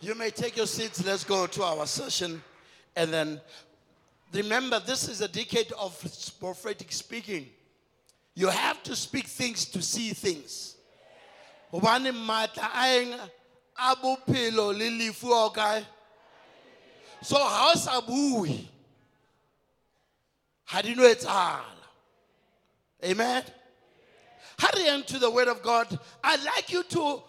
You may take your seats. Let's go to our session. And then remember, this is a decade of prophetic speaking. You have to speak things to see things. Hobane matla a eng a bophelo le lefu a o kae? So o sa bue ha di no etsahala. Amen. Hurry into the word of God. I'd like you to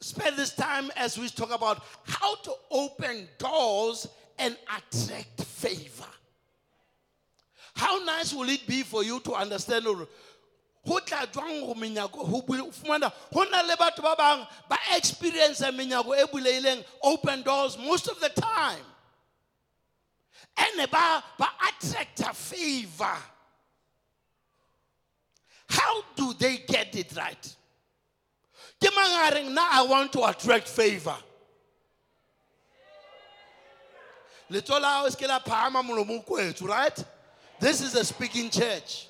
spend this time as we talk about how to open doors and attract favor. How nice will it be for you to understand hore ho tla jwang go menyako bule- fumana ho na le batho ba bang ba experience menyako e buleileng open doors most of the time. And ba ba attract a favor. How do they get it right now i want to attract favor. Right? This is a speaking church.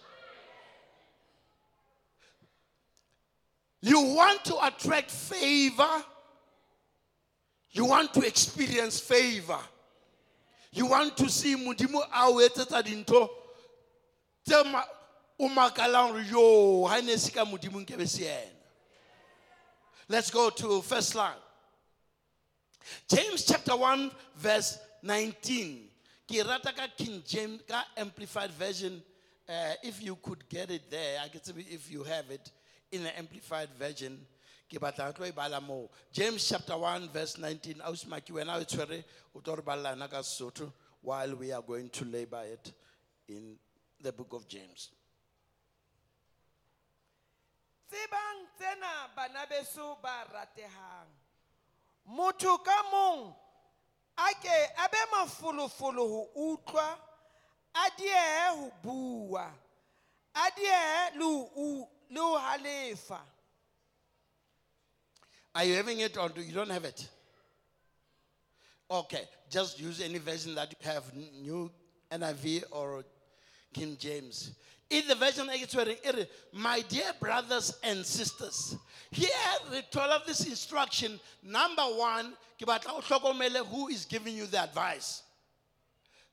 You want to attract favor? You want to experience favor? You want to see modimo a o etsetsa dintho tse ma- o makalang gore yo ha ne se nkebe let's go to first line. James chapter 1 verse 19 ke rata king james amplified version uh, if you could get it there i see if you have it in the amplified version. James chapter 1 verse 19 ausimaki wena o tshwere o tlo re balla yona while we are going to labor it in the book of james tsebang tsena bana beso ba ratehang motho ka mong a ke a be mafolofolo ho utlwa a diehe ho bua a diehe le ho halefa Are you having it or do you don't have it? Okay, just use any version that you have, New NIV or King James. In the version where it- my dear brothers and sisters, here the 12 of this instruction. Number one, who is giving you the advice.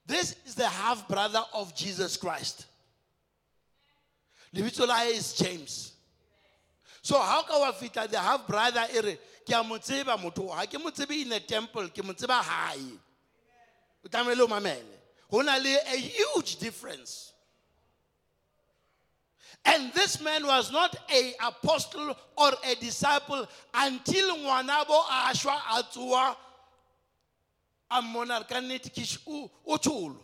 This is the half brother of Jesus Christ. Lebitso la is James. So how ka wa fitla the half brother e re ke a mo tseba motho ha ke mo tsebe in a temple ke mo tseba hae. Mamele. Ho a huge difference. And this man was not a apostle or a disciple until ngwanabo a shwa a tsoa a mmona re ka nnete ke o o tsholo.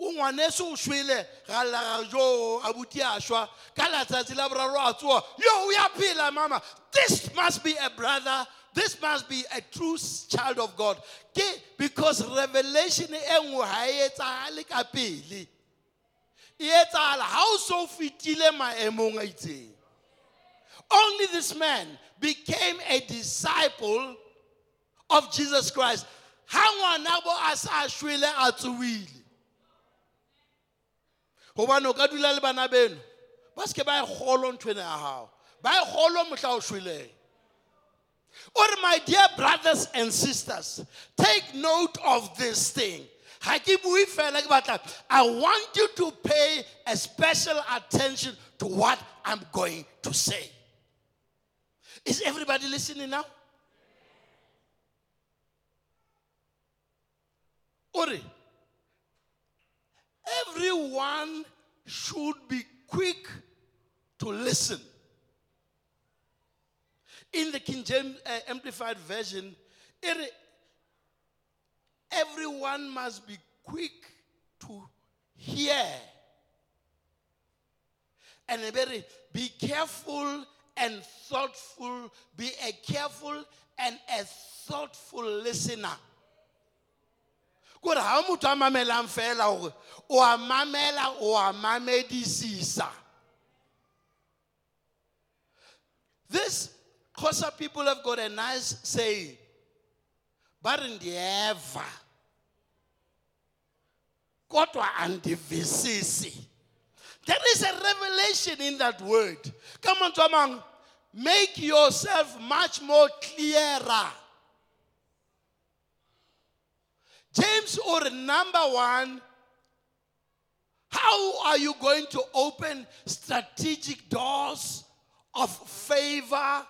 o ngwaneso o shwele ga lla ga jo abuti a shwa ka latsatsi la boraro yo o ya phela mama. This must be a brother this must be a true child of god. Because revelation e nngwe ga e e etsagala ga o so fetile maemong a only this man became a disciple of jesus christ. Ha ngwana bo a sa shwele a tsoile gobane o ka dula le bana beno ba seke ba e golo nthwene ya gago ba e golo mohla o shweleng. Or my dear brothers and sisters take note of this thing i want you to pay a special attention to what i'm going to say is everybody listening now ore everyone should be quick to listen. In the King James uh, Amplified Version, everyone must be quick to hear. And very be careful and thoughtful, be a careful and a thoughtful listener. kore ga motho a mamelang fela o mamela o a mamedisisa this Xhosa people have got a nice saying ba re ndiyeva kodwa andivisisi. There is a revelation in that word. Come on to among make yourself much more clearer. James or number one, how are you going to open strategic doors of favor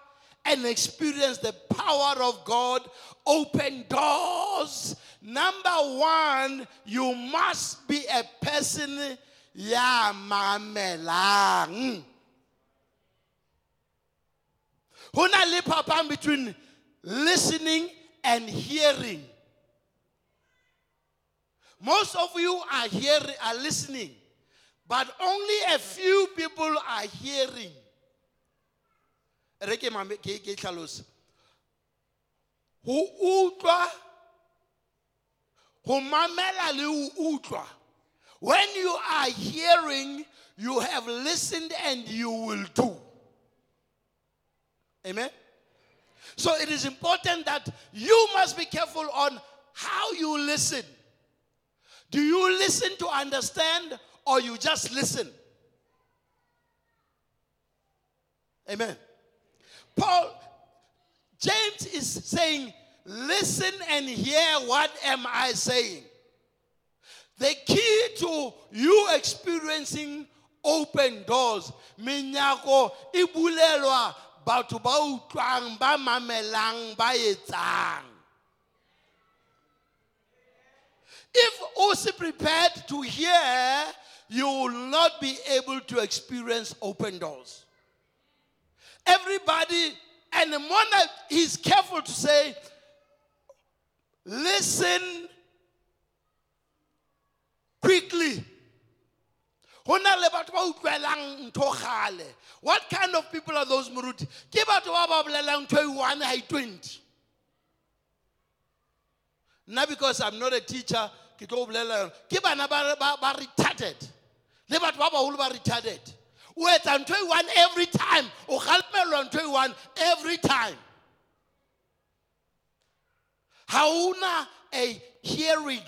and experience the power of God? Open doors. Number one, you must be a person ya mamelang. Between listening and hearing. Most of you are hearing, are listening, but only a few people are hearing. Re mame- ke- utlwa, mamela le utlwa. When you are hearing, you have listened and you will do. Amen. So it is important that you must be careful on how you listen. Do you listen to understand or you just listen? Amen. Paul, James is saying, listen and hear what am I saying. The key to you experiencing open doors, menyako e bulelwa batho ba utlwang ba mamelang ba etsang. If also prepared to hear, you will not be able to experience open doors. Everybody, and the one that he's careful to say, listen quickly. What kind of people are those moruti? Ke batho ba ba bolelang ntho e one ha e 20. Now because I'm not a teacher, ke tlo bolela retarded. Le batho ba retarded. O etsa ntho e one every time. Oh, o kgalemelwa ntho e one every time. Ha una a hearing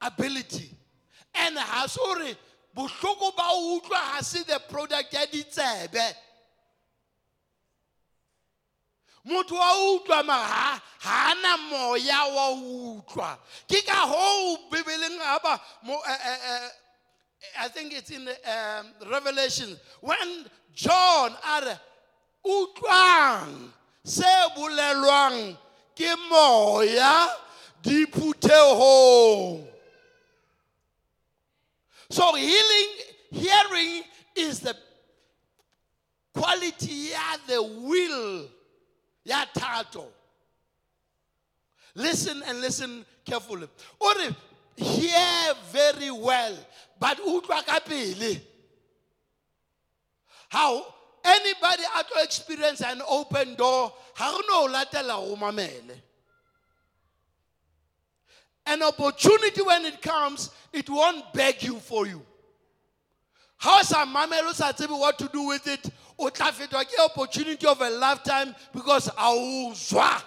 ability. And ha sorry, bohloko ba ho utlwa se the product ya ditsebe. motho wa utlwa mara ha ha moya wa utlwa ke ka hoo bebeleng ha I think it's in um, Revelation. When John a re utlwang se bolelwang ke so healing hearing is the quality ya the will ya thato. Listen and listen carefully. O re hear very well but utlwa ka pele. How anybody a tlo experience an open door ha re no latela go mamele. An opportunity when it comes it won't beg you for you. How sa mamela o sa tsebe what to do with it o tla fetwa ke opportunity of a lifetime because a o zwa.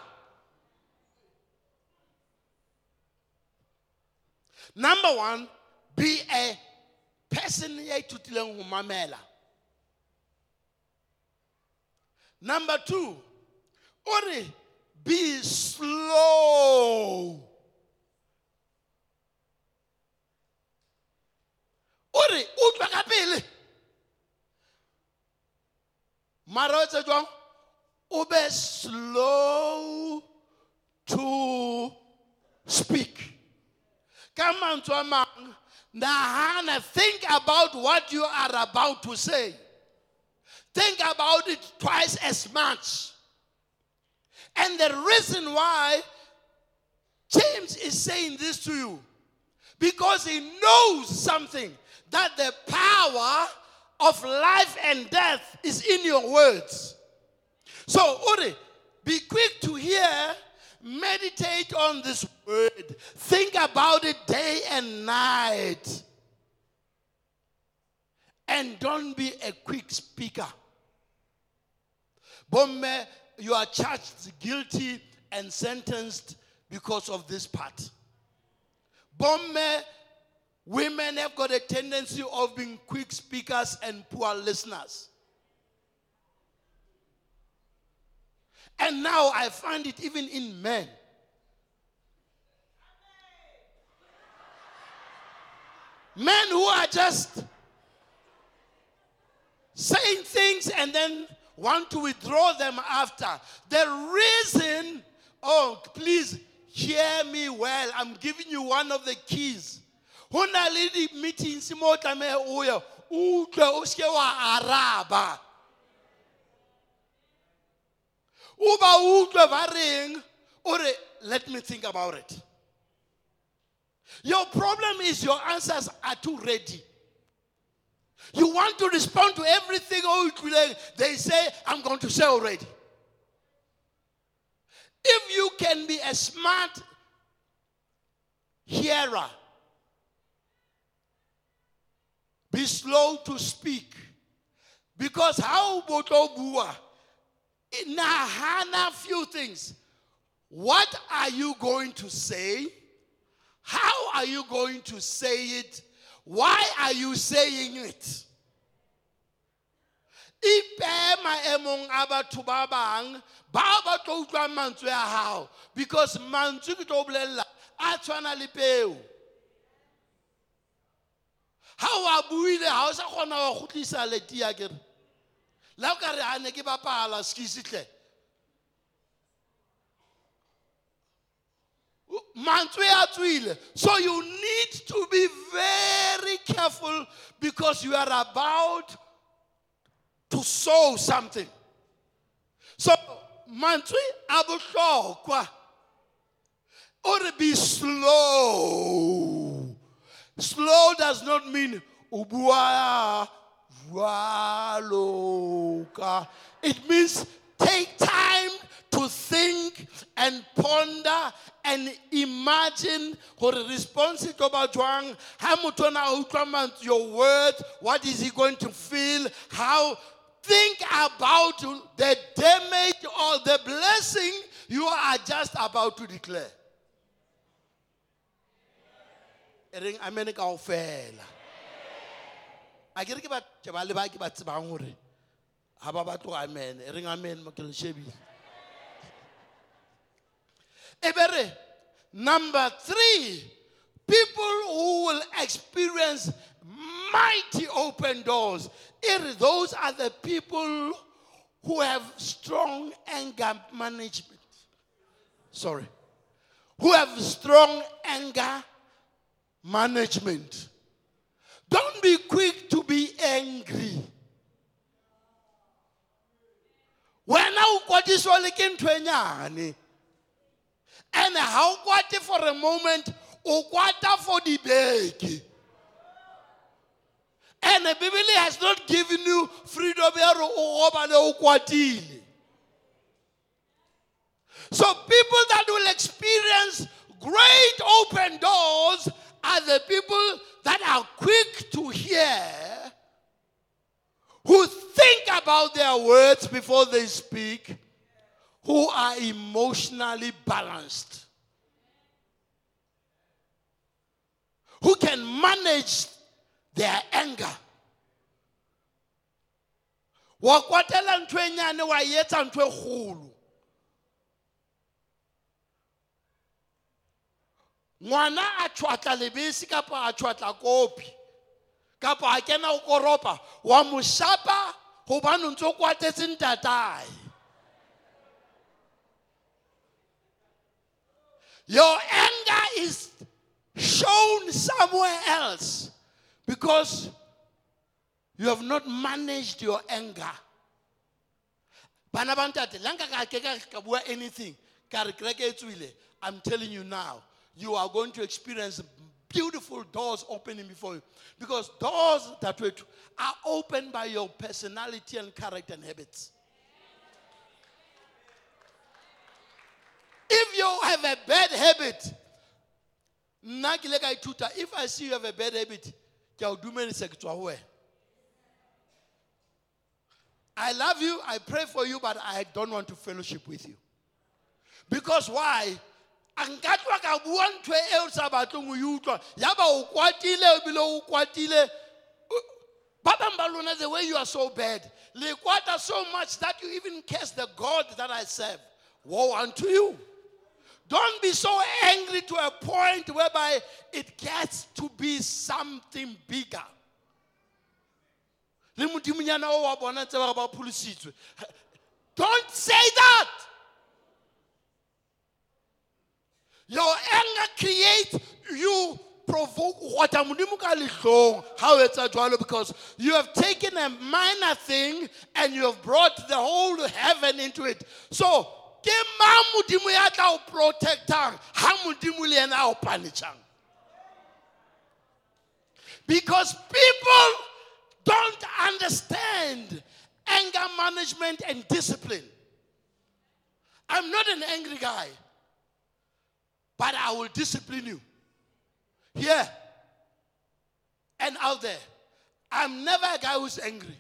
Number one be a person ya ithutileng go mamela number two re be slow. O re utlwa ka pele. Mara o be slow to speak. Ka mantswe a mang nahana think about what you are about to say think about it twice as much and the reason why James is saying this to you because he knows something that the power of life and death is in your words. So, Uri, be quick to hear, meditate on this word, think about it day and night, and don't be a quick speaker. Bomme, you are charged guilty and sentenced because of this part. Bomme, women have got a tendency of being quick speakers and poor listeners. And now I find it even in men. Men who are just saying things and then want to withdraw them after. The reason, oh, please hear me well. I'm giving you one of the keys. Araba. O ba utlwe ba reng, let me think about it. Your problem is your answers are too ready. You want to respond to everything oh, they say, I'm going to say already. If you can be a smart hearer, be slow to speak. Because how botobua nahana few things. What are you going to say? How are you going to say it? Why are you saying it? ipe maemong a batho ba bang ba ba a because mantswe ke tlo bolelela a tshwana le peo sa kgona wa kgutlisa letia kere la o ka re a ne ke bapala skisitle mantswe a tswile. So you need to be very careful because you are about to sow something. So mantswe a bohlokwa. O be slow. Slow does not mean o bua jwalo ka. it means take time to think and ponder and imagine. Gore response e tlo ba jwang? Ha motho ona a utlwa your word what is he going to feel? How think about the damage or the blessing you are just about to declare. E reng amen kao fela a ke re ba le ba ke ba tsebang gore ga ba batlo amen e reng amen mo ke le shebile Ebere. Number three, people who will experience mighty open doors. It- those are the people who have strong anger management. Sorry. Who have strong anger management. Don't be quick to be angry. When wena o kwatiswa le ke ntho e nyane. And ha o kwate for a moment o kwata for dibeke. And the bible has not given you freedom ya gore o gobale o kwatile. So people that will experience great open doors are the people that are quick to hear who think about their words before they speak, who are emotionally balanced, who can manage their anger. wa kwatela ntho e nyane wa e etsa ntho e kgolo. Ngwana a tšhwatla lebese kapa a tšhwatla kopi kapa a kena o koropa. Wa mo shapa gobane o ntse o kwatetse ntatae. Your anger is shown somewhere else because you have not managed your anger. Bana ba ntate la nka ka ka bua anything. Ka re kereke e tswile. I'm telling you now. You are going to experience beautiful doors opening before you because doors that to- are opened by your personality and character and habits if you have a bad habit if i see you have a bad habit I love you, I pray for you, but I don't want to fellowship with you. Because why? A nka tloha ka bua ntho e o sa batleng o e utlwa yaba o kwatile ebile o kwatile ba bang ba lona the way you are so bad le kwata so much that you even curse the god that i serve woe unto you don't be so angry to a point whereby it gets to be something bigger. Le modimonyana o wa bona ntse ba ba pholositswe. Don't say that. Your anger creates you provoke what modimo ka lehlong ha o etsa jwalo because you have taken a minor thing and you have brought the whole heaven into it. So ke mang modimo o protectang? Ha modimo le yena a o because people don't understand anger management and discipline. I'm not an angry guy but i will discipline you here and out there i'm never a guy who's angry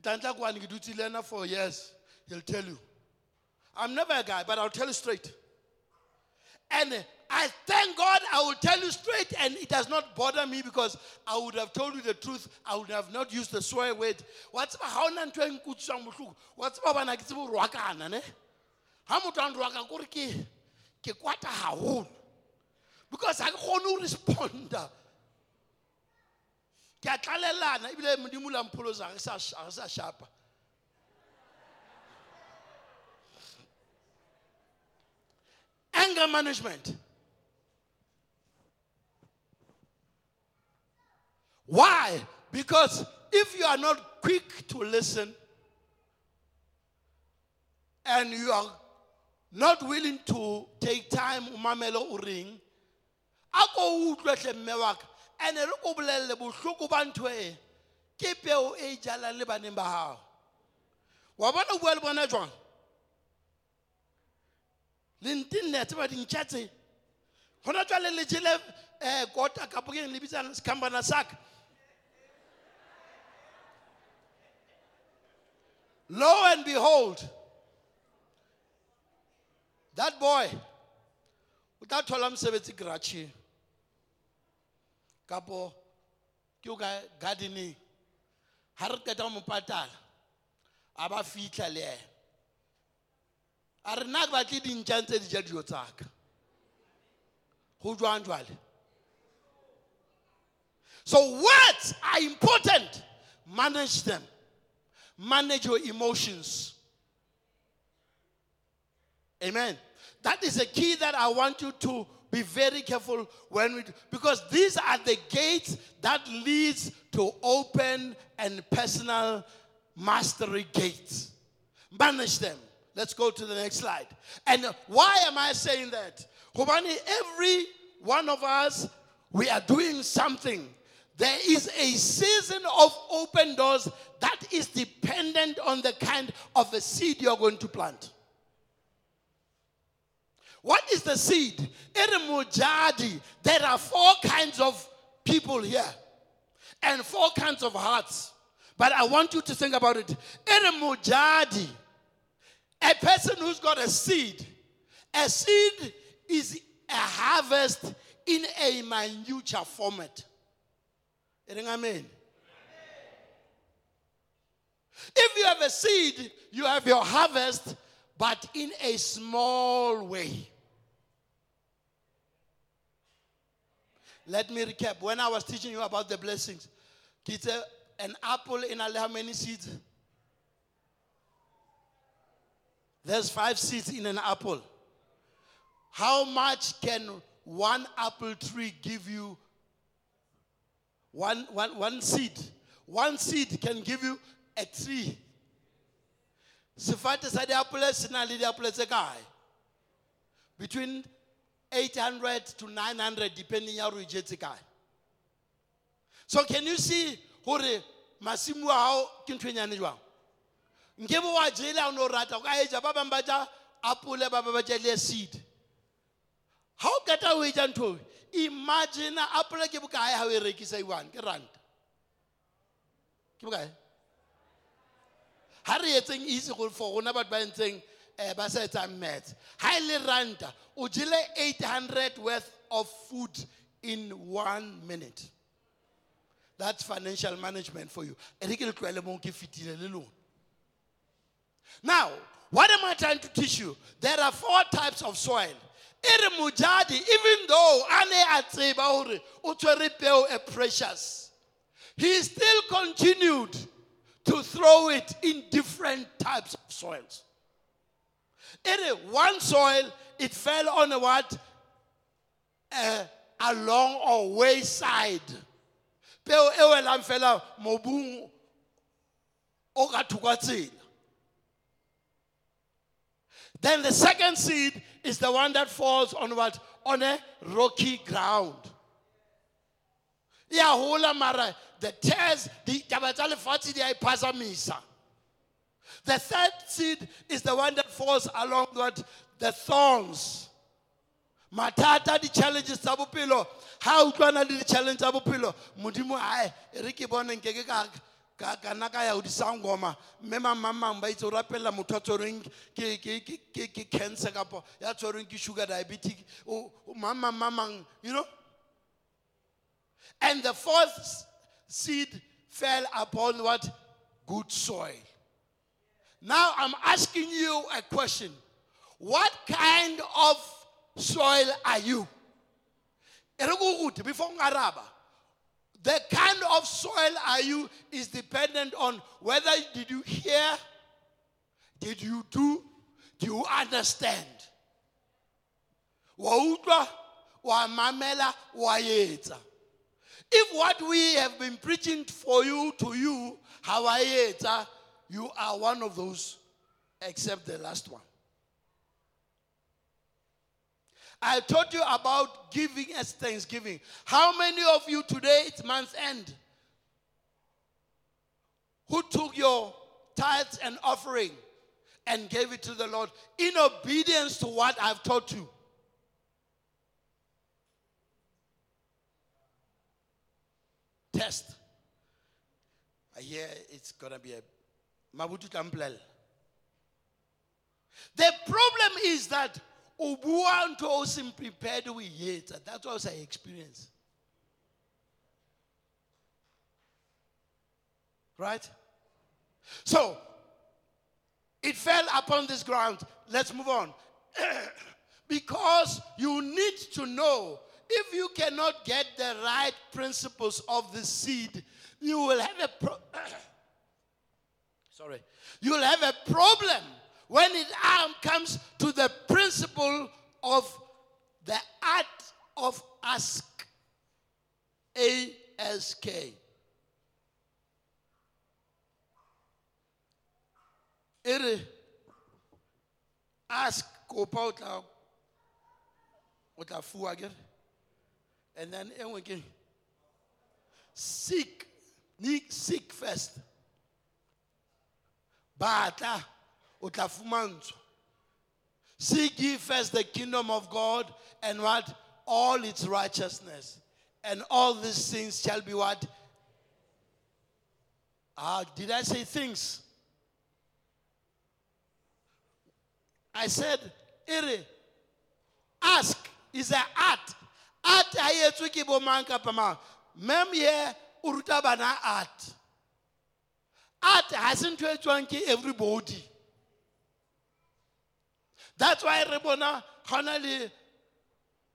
ntantla kwani ke dutse le ena for years he'll tell you I'm never a guy, but I'll tell you straight. And I thank God I will tell you straight, and it does not bother me because I would have told you the truth. I would have not used the swear word. What's how? What's ba bana ke tsebo rwakana ne? Ha motho a nrwaka kore ke kwata haholo. Because ha ke kgone ho responda. Ke a tlalelana ebile modimo la mpholosa ke sa sa shapa. anger management. Why? Because if you are not quick to listen and you are not willing to take time umamelo o ring a ko utlwe hle mme wa ka and re ko bolelle bohloko ba ntho e ke peo e jalang le baneng ba gago wa bona o bua le bona jwang? Le ntenne tseba dintšha tse gona tswa le lejele um kota kapo ke eng le bitsang sekhampana saka lo and behold that boy o tla thola kapo ke ka gardening ga re qeta mo patala a ba le ena a re nna ke batle dintšang tse di ja tsaka go so words are important. Manage them. Manage your emotions. Amen that is a key that i want you to be very careful when we because these are the gates that leads to open and personal mastery gates. Manage them. Let's go to the next slide. And why am i saying that? Hobani, every one of us we are doing something. There is a season of open doors that is dependent on the kind of a seed you're going to plant what is the seed? Erimujadi. There are four kinds of people here and four kinds of hearts. But I want you to think about it. Erimujadi. A person who's got a seed. A seed is a harvest in a minutia format. Amen. If you have a seed, you have your harvest, but in a small way. Let me recap. When I was teaching you about the blessings, it's an apple in Allah, how many seeds? There's five seeds in an apple. How much can one apple tree give you? One, one, one seed. One seed can give you a tree. Sefate sa diapole se? Between 800 to 900 depending ya gore o jetse kae. So can you see gore masimo a hao ke ntho e nyane jwang? Nke bo wa jela o no rata o ka eja ba bang ba ja apole ba ba ba ja le seed. Ha o keta o eja imagine apole ke bokae ha o e rekisa iwan ke ranta. Ke bokae? ha re etseng easy for rona batho ba entseng Eh, ba sa etsang maths ha e le ranta o jele 800 worth of food in one minute. That's financial management for you. E re ke ke le lona. Now what am i trying to teach you? There are four types of soil. E re mojadi even though a ne a tseba gore o tshwere peo a precious he still continued to throw it in different types of soils re one soil it fell on a what uh, along or wayside peo e welang fela mobung o ka thoko then the second seed is the one that falls on what? On a rocky ground. Ya hola mara the tears the taba tsa lefatshe di a. The third seed is the one that falls along what the thorns. Matata di challenges tsa bophelo. O utlwana le di challenge tsa bophelo modimo ae e re ke bone nkeke ka ka ka nna ka ya go disangoma mme mang ba itse o rapelela motho a tshwerweng ke- ke- ke- ke ke cancer kapo ya tshwerweng ke sugar diabetic. O- o- mang mang mang mang you know? And the fourth seed fell upon what? Good soil now i'm asking you a question. What kind of soil are you? Before the kind of soil are you is dependent on whether did you hear did you do do you understand? If what we have been preaching for you to you how wa etsa you are one of those except the last one I told you about giving as Thanksgiving. How many of you today, it's month's end, who took your tithes and offering and gave it to the Lord in obedience to what I've taught you? Test. I hear it's going to be a Mabutu Tamplel. The problem is that ubuwa nto o seng prepared o e etsa that's what I experience right? So it fell upon this ground. Let's move on. Because you need to know if you cannot get the right principles of the seed you will have a pro- sorry, you'll have a problem when it um, comes to the principle of the art of ask. A S K. Re, ask kopa o tla o akere? and then e seek seek first batla o tla fumantshwa. Seek ye first the kingdom of god and what? All its righteousness. And all these things shall be what? Ah did i say things? I said ere ask is a art? Art ha etswe ke bo mang kapa mang? Mem ye o ruta bana art art ha se ntho tswang ke everybody. That's why re bona gona le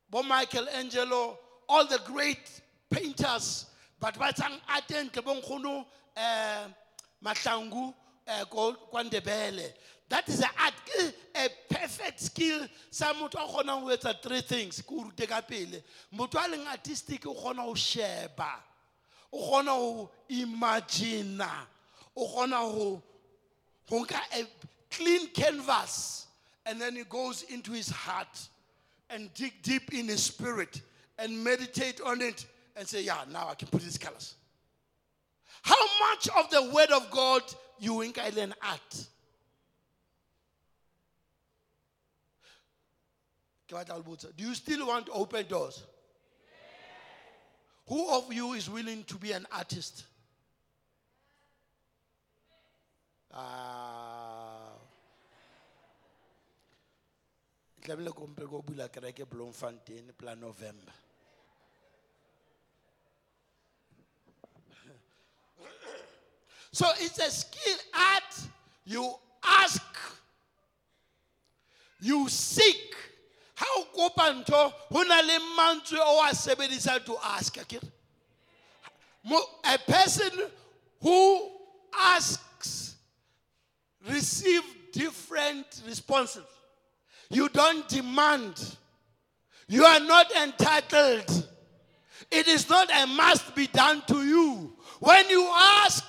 bo michelangelo all the great painters but bo nkgono um mahlangu eh, ko kwa ndebele that is a art a perfect skill. Sa motho a three things ke o rute artistic o kgona ho sheba ho a clean canvas and then he goes into his heart and dig deep in his spirit and meditate on it and say yeah now i can put these colors. How much of the word of god you nka learn art? Do you still want open doors? Who of you is willing to be an artist Ah. tlamehile bula kereke pla november. So it's a skill art. You ask. You seek. Ha o kopa ntho ho na le mantswe o a sebedisang to ask akere a person who asks receive different responses. You don't demand. You are not entitled. It is not a must be done to you. When you ask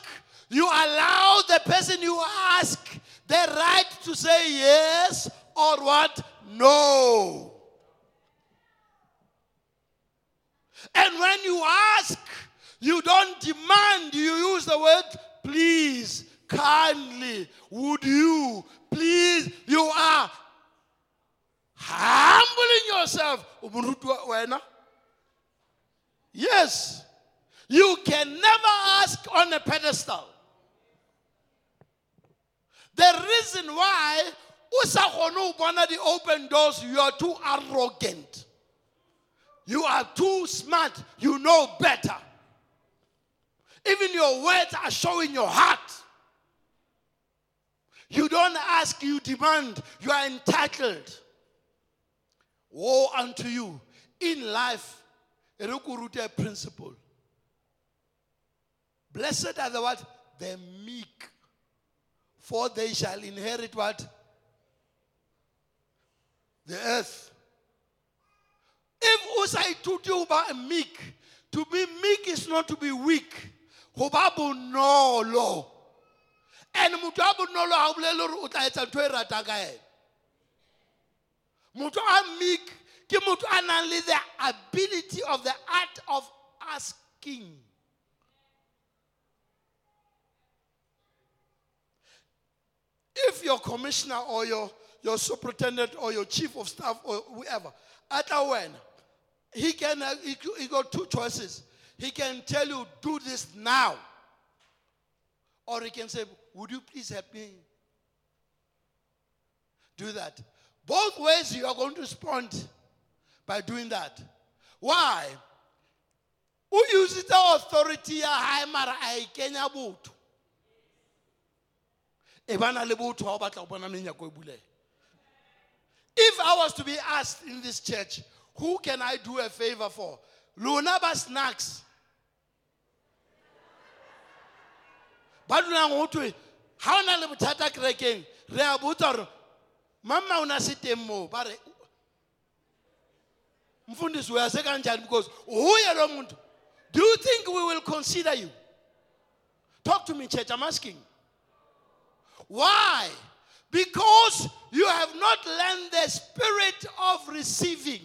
you allow the person you ask the right to say yes or what? No. And when you ask, you don't demand, you use the word please, kindly, would you, please, you are humbling yourself. Yes. You can never ask on a pedestal. The reason why the open doors, you are too arrogant. You are too smart. You know better. Even your words are showing your heart. You don't ask, you demand. You are entitled. Woe unto you. In life, a principle. Blessed are the what? The meek. For they shall inherit what? The earth. If usaithuti uba a meek, to be meek is not to be weak. Go ba bonolo. And motho a bonolo ha o bolele hore o tla etsa ntho e ratang ka ena. Motho a meek ke motho a nang le the ability of the art of asking. If your commissioner or your, your superintendent or your chief of staff or whoever, at when he can he, he got two choices. He can tell you, do this now. Or he can say, Would you please help me? Do that. Both ways you are going to respond by doing that. Why? Who uses the authority ya hae mara a e kenya buleha if I was to be asked in this church, who can I do a favor for? Lona ba snacks. Ba dulang ho thwe ha o na le bothata kerekeng re a botsa hore mama o na se teng moo? Ba re mfundisi uyase kanjani because uye lo muntu do you think we will consider you? Talk to me church i'm asking. Why? Because you have not learned the spirit of receiving.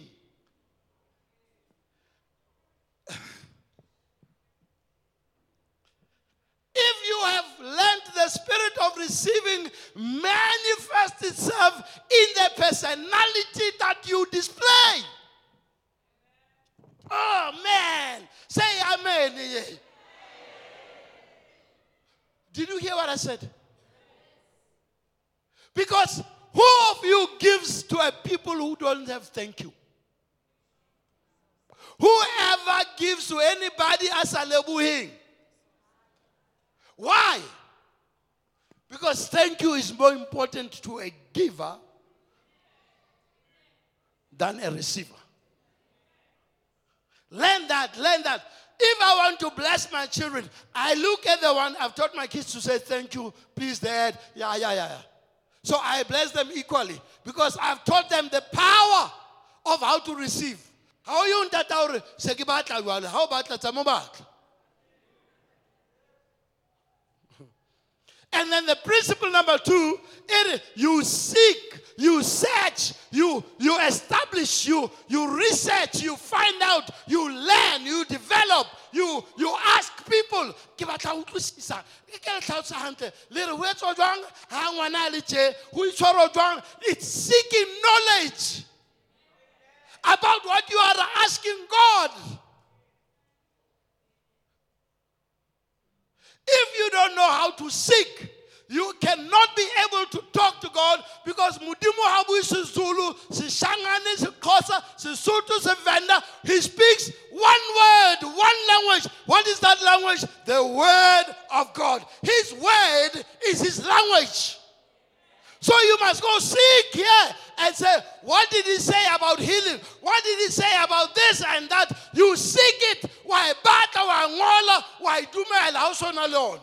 If you have learned the spirit of receiving manifest itself in the personality that you display. Oh man, say amen. Did you hear what I said? Because who of you gives to a people who don't have thank you? Whoever gives to anybody as a lebuhing. Why? Because thank you is more important to a giver than a receiver. Learn that, learn that. If I want to bless my children, I look at the one I've taught my kids to say thank you, please, dad. Yeah, yeah, yeah, yeah. So I bless them equally because I've taught them the power of how to receive. How you ke batla jwale ha batla tsa mo batla. And then the principle number two, it you seek, you search, you you establish, you you research, you find out, you learn, you develop, you you ask people. Ke batla utlwisisa. Ke ke le tlhalosa hantle. Le re a? It's seeking knowledge about what you are asking God. If you don't know how to seek, you cannot be able to talk to God because Mudimu Habu Zulu, Sishangani, Sikosa, Sisutu, Sevenda, he speaks one word, one language. What is that language? The word of God. His word is his language. So you must go seek here and say, what did he say about healing? What did he say about this and that? You seek it. Why batla wa ngola wa idumela ha o sona le yona.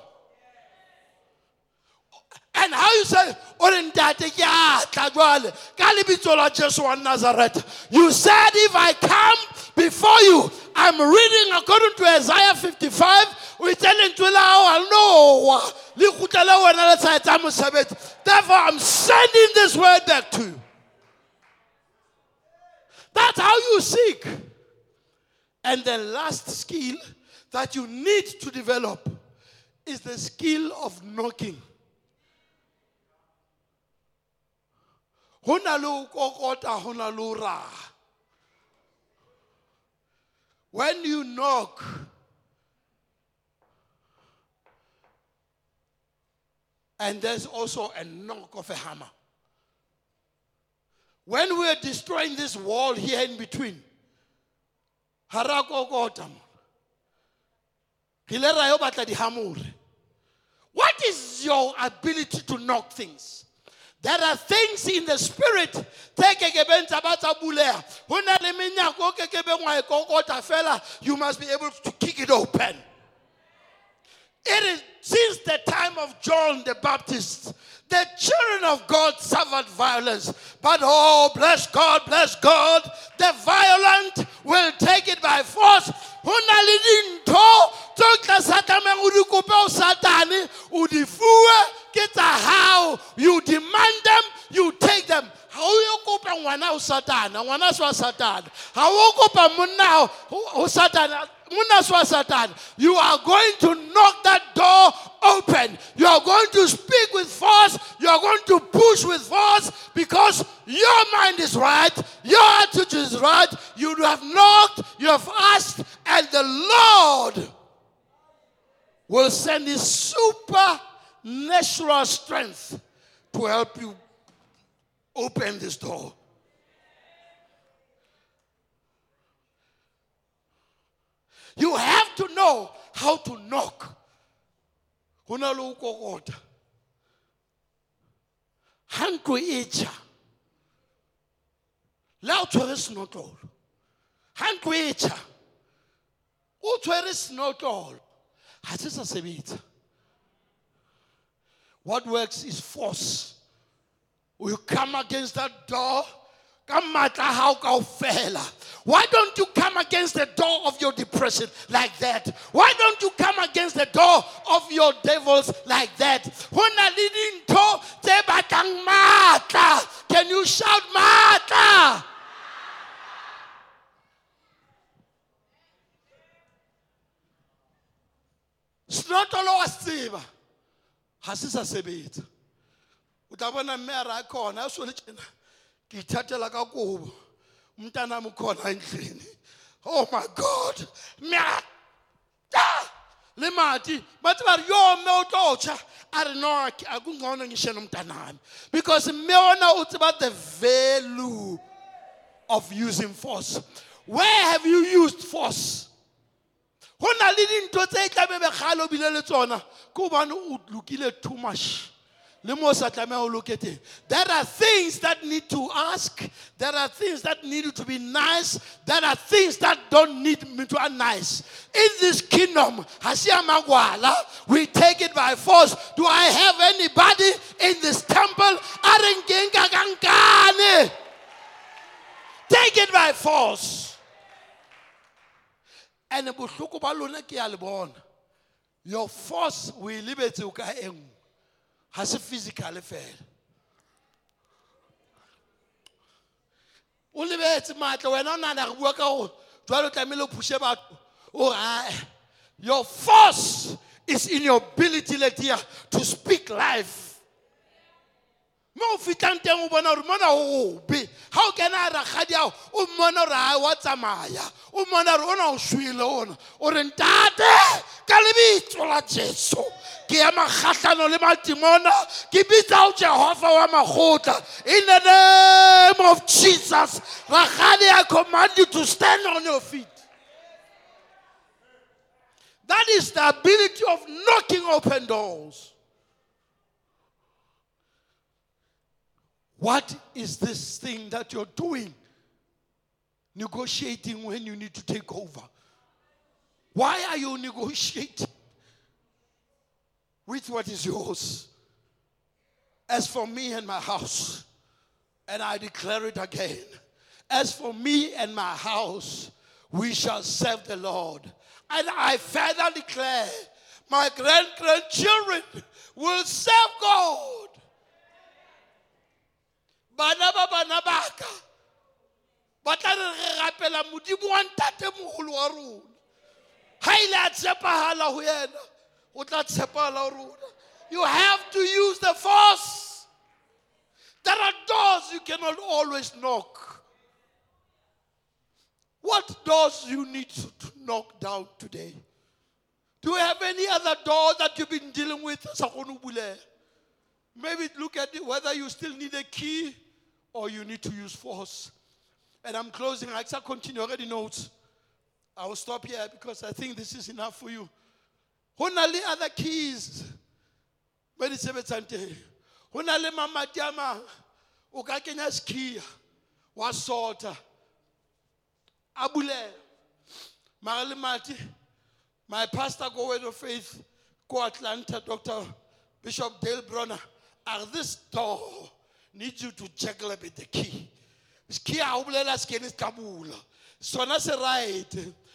And how you say, o re ntate ke a tla jwale ka lebitso la Jesu wa Nazareth. You said if I come before you, I'm reading according to Isaiah 55. O itse lentswe la hao ha nowa le mosebetsi. Therefore, I'm sending this word back to you. That's how you seek. And the last skill that you need to develop is the skill of knocking. Ho kokota, raha. When you knock, and there's also a knock of a hammer. When we're destroying this wall here in between. What is your ability to knock things? There are things in the spirit. You must be able to kick it open. It is since the time of John the Baptist, the children of God suffered violence. But oh, bless God, bless God, the violent will take it by force. Ho na le dintho tseo o tla sa tlamehang o di kope ho Satane, o di fuwe ke tsa hao. You demand them, you take them. Ha o yo kopa ngwana ho Satana, ngwana se wa Satana. Ha o kopa monna ho Satana, You are going to knock that door open. You are going to speak with force. You are going to push with force because your mind is right. Your attitude is right. You have knocked, you have asked, and the Lord will send his supernatural strength to help you open this door. You have to know how to knock. Ho na le ho kokota. Ha ntlo e tjha, le ha o tshwere senotlolo. Ha ntlo e tjha, o tshwere senotlolo. Sa sebetsa. What works is force. You come against that door. Ka matla hao kaofela. Why don't you come against the door of your depression like that? Why don't you come against the door of your devils like that? Can you shout matla? senotlolo wa se tseba ga se sa sebetsa o tla bona mme a re a khona a so le tjena ke ithatela ka kobo umntana am ukhona endlini. Oh my god. Mme a ta le mati bathi ba re yo mme o tlo tjha a re no akungcono ngishe nomntanami because mme ona o tseba the value of using force. Where have you used force? Go na le dintho tse e tlabe begale o bile le tsona. Ke obane o lokile too much there are things that need to ask. There are things that need to be nice. There are things that don't need to be nice. In this kingdom we take it by force. Do i have anybody in this temple? Take it by force. And your force o e lebetse o ka e nngwe ga se physical fela. O lebetse maatla wena o nana re bua ka gore jwale o tlamehile o phushe your force is in your ability letia to speak life. Mo o fitlhang teng o bona gore mona o obe ga o kena a rakgadi ao o la ke ya makgatlhano le matimona ke bitsa o jehova wa magotla in the name of jesus rakgadi i command you to stand on your feet. That is the ability of knocking open doors. What is this thing that you're doing? Negotiating when you need to take over? Why are you negotiating with what is yours? As for me and my house, and I declare it again, as for me and my house, we shall serve the Lord. And I further declare, my grand grandchildren will serve God. Bana ba bana ba ka, ba tla re re rapela modimo wa ntatemoholo wa rona ha ile a tshepahala ho yena you have to use the force. There are doors you cannot always knock. What doors you need to knock down today? Do you have any other door that you've been dealing with? Maybe look at it, whether you still need a key or you need to use force. And i'm closing. I can continue already notes. I will stop here because I think this is enough for you. Ho na le other keys. Ba di sebetsang teng. Ho na le mamati a mang. O ka kenya skiya wa sota. A bulela. Mara le mati. My pastor go word of faith go Atlanta Dr. Bishop Dale Bronner. Are this door needs you to juggle a bit the key. Skiya ha o bolela skene se ka bula. Sona se right.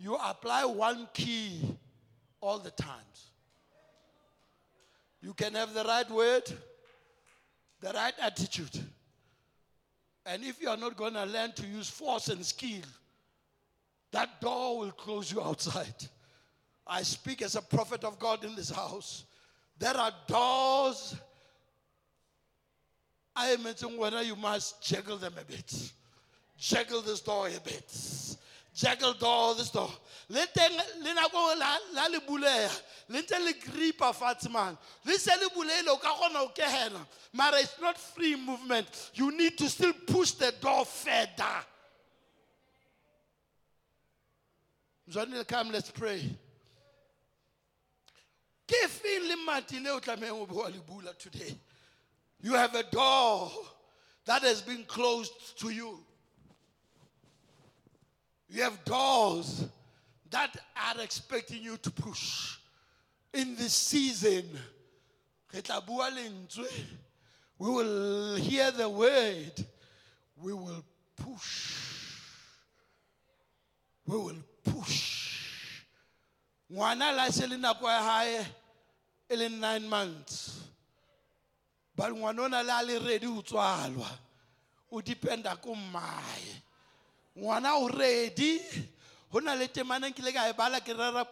you apply one key all the times. You can have the right word, the right attitude. And if you are not going to learn to use force and skill, that door will close you outside. I speak as a prophet of God in this house. There are doors. I mentioned whether you must juggle them a bit. Juggle this door a bit juggle door this door le teng le nako la le buleha le ntse le gripa fatshe man le se le buleile o ka kgona ho kehela mara it's not free movement you need to still push the door further Johnny, come, let's pray. Ke feng le mati le o tlamehang ho bewa le bula today? You have a door that has been closed to you. You have doors that are expecting you to push. In this season, we will hear the word, we will push. We will push. Ngwana la se hae nine months. But ngwana ona ready ho tswalwa. O dependa ko mmae ngwana o ready? Go na le temana nkile ka e bala ke rera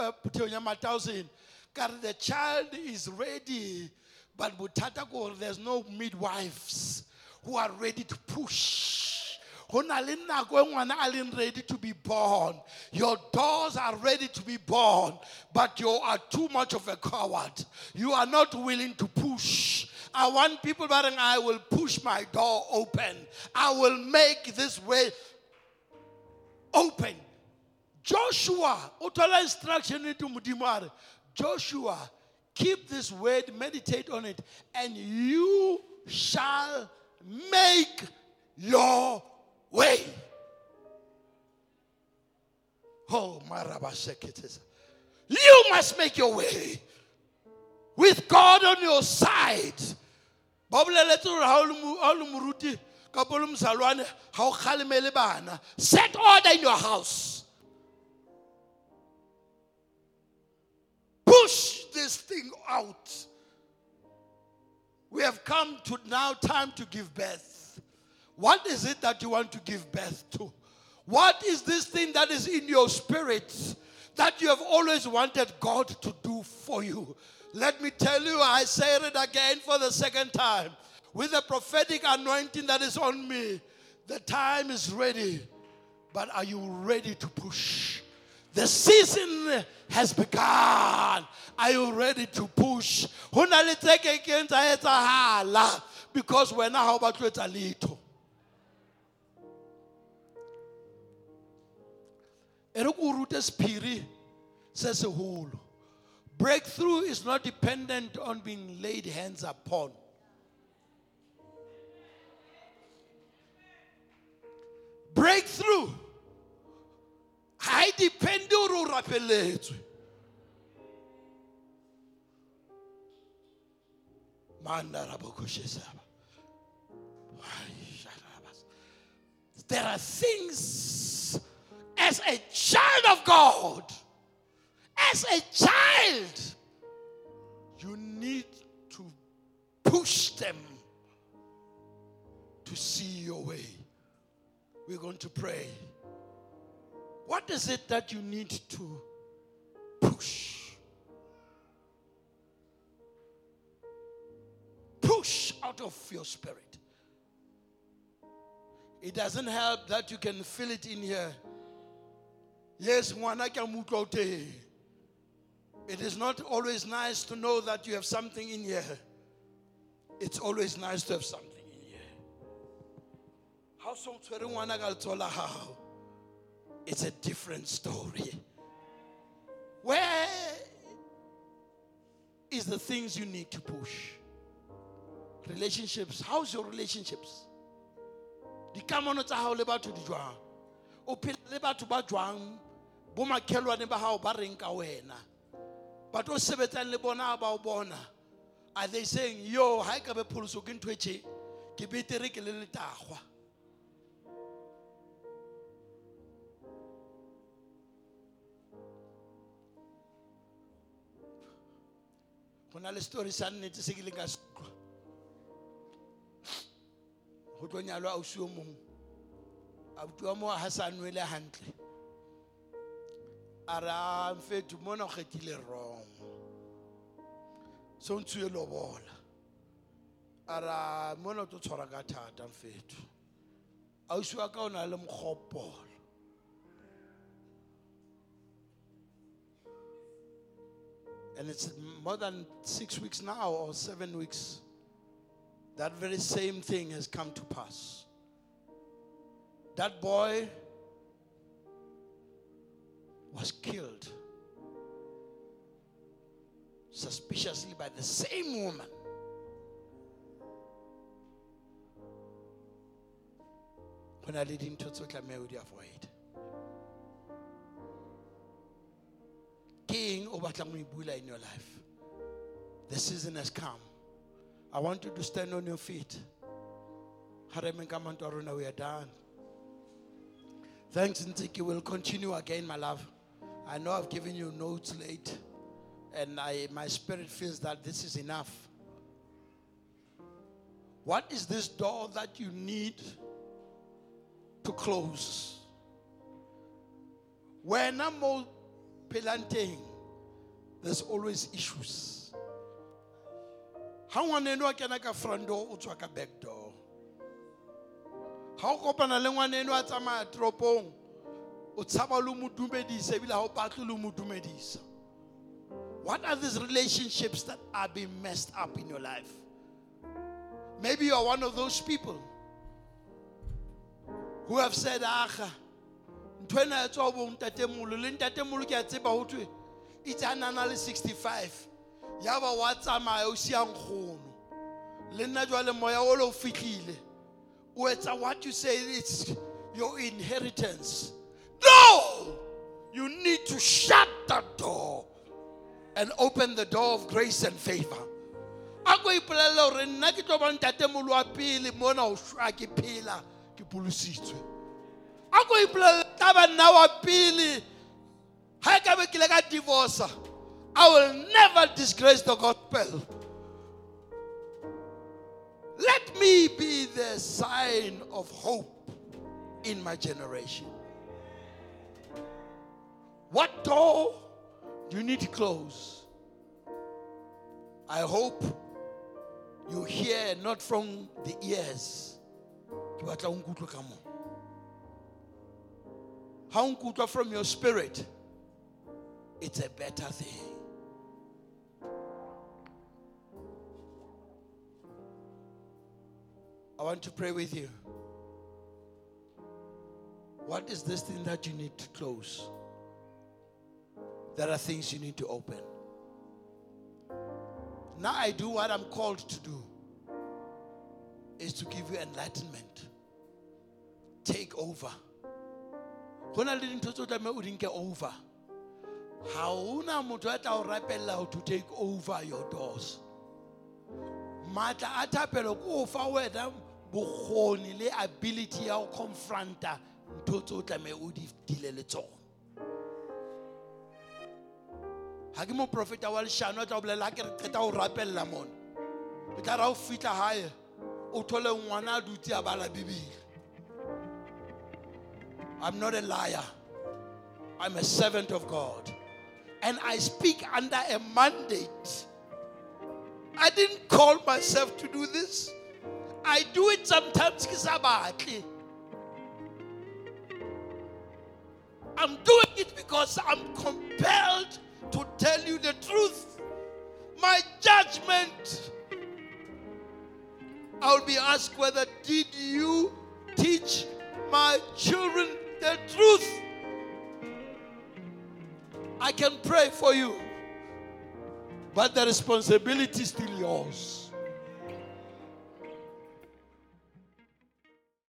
eh, phutheng ya mathousand ka re the child is ready but bothata ko gore there's no midwives who are ready to push. Go na le nako e ngwana a leng ready to be born. Your doors are ready to be born but you are too much of a coward. You are not willing to push I want people that I will push my door open. I will make this way open. Joshua, uthola instruction into Mudimare. Joshua, keep this word, meditate on it, and you shall make your way. Oh, Marabasheketes. You must make your way with God on your side. Baboleletse gore ha o le moruti kapo le mosalwane ha o bana. Set order in your house. Push this thing out. We have come to now time to give birth. What is it that you want to give birth to? What is this thing that is in your spirit that you have always wanted God to do for you let me tell you, I say it again for the second time. With the prophetic anointing that is on me, the time is ready But are you ready to push? The season has begun. Are you ready to push? Because wena ha o batle ho etsa letho. E re ke o rute sephiri se seholo. Breakthrough is not dependent on being laid hands upon. Breakthrough ha e depende hore o. There are things as a child of God, as a child, you need to push them to see your way. We're going to pray. What is it that you need to push? Push out of your spirit. It doesn't help that you can feel it in here. Yes, ngwana ke a mo utlwa o teng. It is not always nice to know that you have something in here. It's always nice to have something in here. How so? It's a different story. Where is the things you need to push? Relationships. How's your relationships? dikamano tsa hao le batho di jwang o phela le batho ba jwang bo makhelwane ba hao ba reng ka wena batho o sebetsang le bona ba o bona. Are they saying yo ha e ka be pholoso ke ntho ke betere ke le letagwa go le story sa nnete se ke leng ka se utlwa. Go tlo nyalwa ausi o mongwe abuti wa mo ha sa nwele hantle a re "Ah, mfethu mona o kgethile wrong. So ntshuye lobola. A re "Ah, mona o tlo tshwara ka thata mfethu. Ausi wa ka o na le mokgopolo. And it's more than six weeks now or seven weeks that very same thing has come to pass. That boy was killed suspiciously by the same woman. When I lead into Tsotlame, we avoid. King Obatlamibula in your life. The season has come. I want you to stand on your feet. Hareme ka manto a rona, We are done. Thanks, Ntiki. We'll continue again, my love. I know I've given you notes late, and I, my spirit feels that this is enough. What is this door that you need to close? When I'm all planting, there's always issues. ha ngwaneno a kena ka front door o tswa ka back door ha o kopana le ngwaneno a tsamaya toropong what are these relationships that are being messed up in your life? Maybe you are one of those people who have said aga ntho ena e tswa bo ntatemolo le ntatemolo ke a tseba ho thwe itse a nana le 65 ya ba wa tsamaya o sia nkgono. Le nna jwale moya o le o fitlhile o etsa what you say it's your inheritance no you need to shut that door and open the door of grace and favor a ko ipolelele gore nna ke tlo ba ntatemolo wa pele mona shwa ke phela ke polositswe a ko tla nna wa pele ha e ka be ke le ka divorca I will never disgrace the gospel. Let me be the sign of hope in my generation. What door do you need to close? I hope you hear not from the ears. Nkutlwa from your spirit it's a better thing I want to pray with you. What is this thing that you need to close? There are things you need to open. Now I do what I'm called to do is to give you enlightenment. Take over. Go na le dintho tse o tlameha over. Ha hona motho a tla o rapella to take over your doors. Matla a thapelo ke o fa wena bokgoni le ability ya go confronta ntho tse o tlameha o di dile le tsona. Ga ke moprofeta wa lešano a tla o bolela ke re qeta go rapella mone o tla ra o fitlha gae o thole ngwana a dutse a bala bibele. I'm not a liar. I'm a servant of god. And i speak under a mandate. I didn't call myself to do this. I do it sometimes ke sa batle. I'm doing it because I'm compelled to tell you the truth. My judgment. I will be asked whether did you teach my children the truth? I can pray for you, but the responsibility is still yours.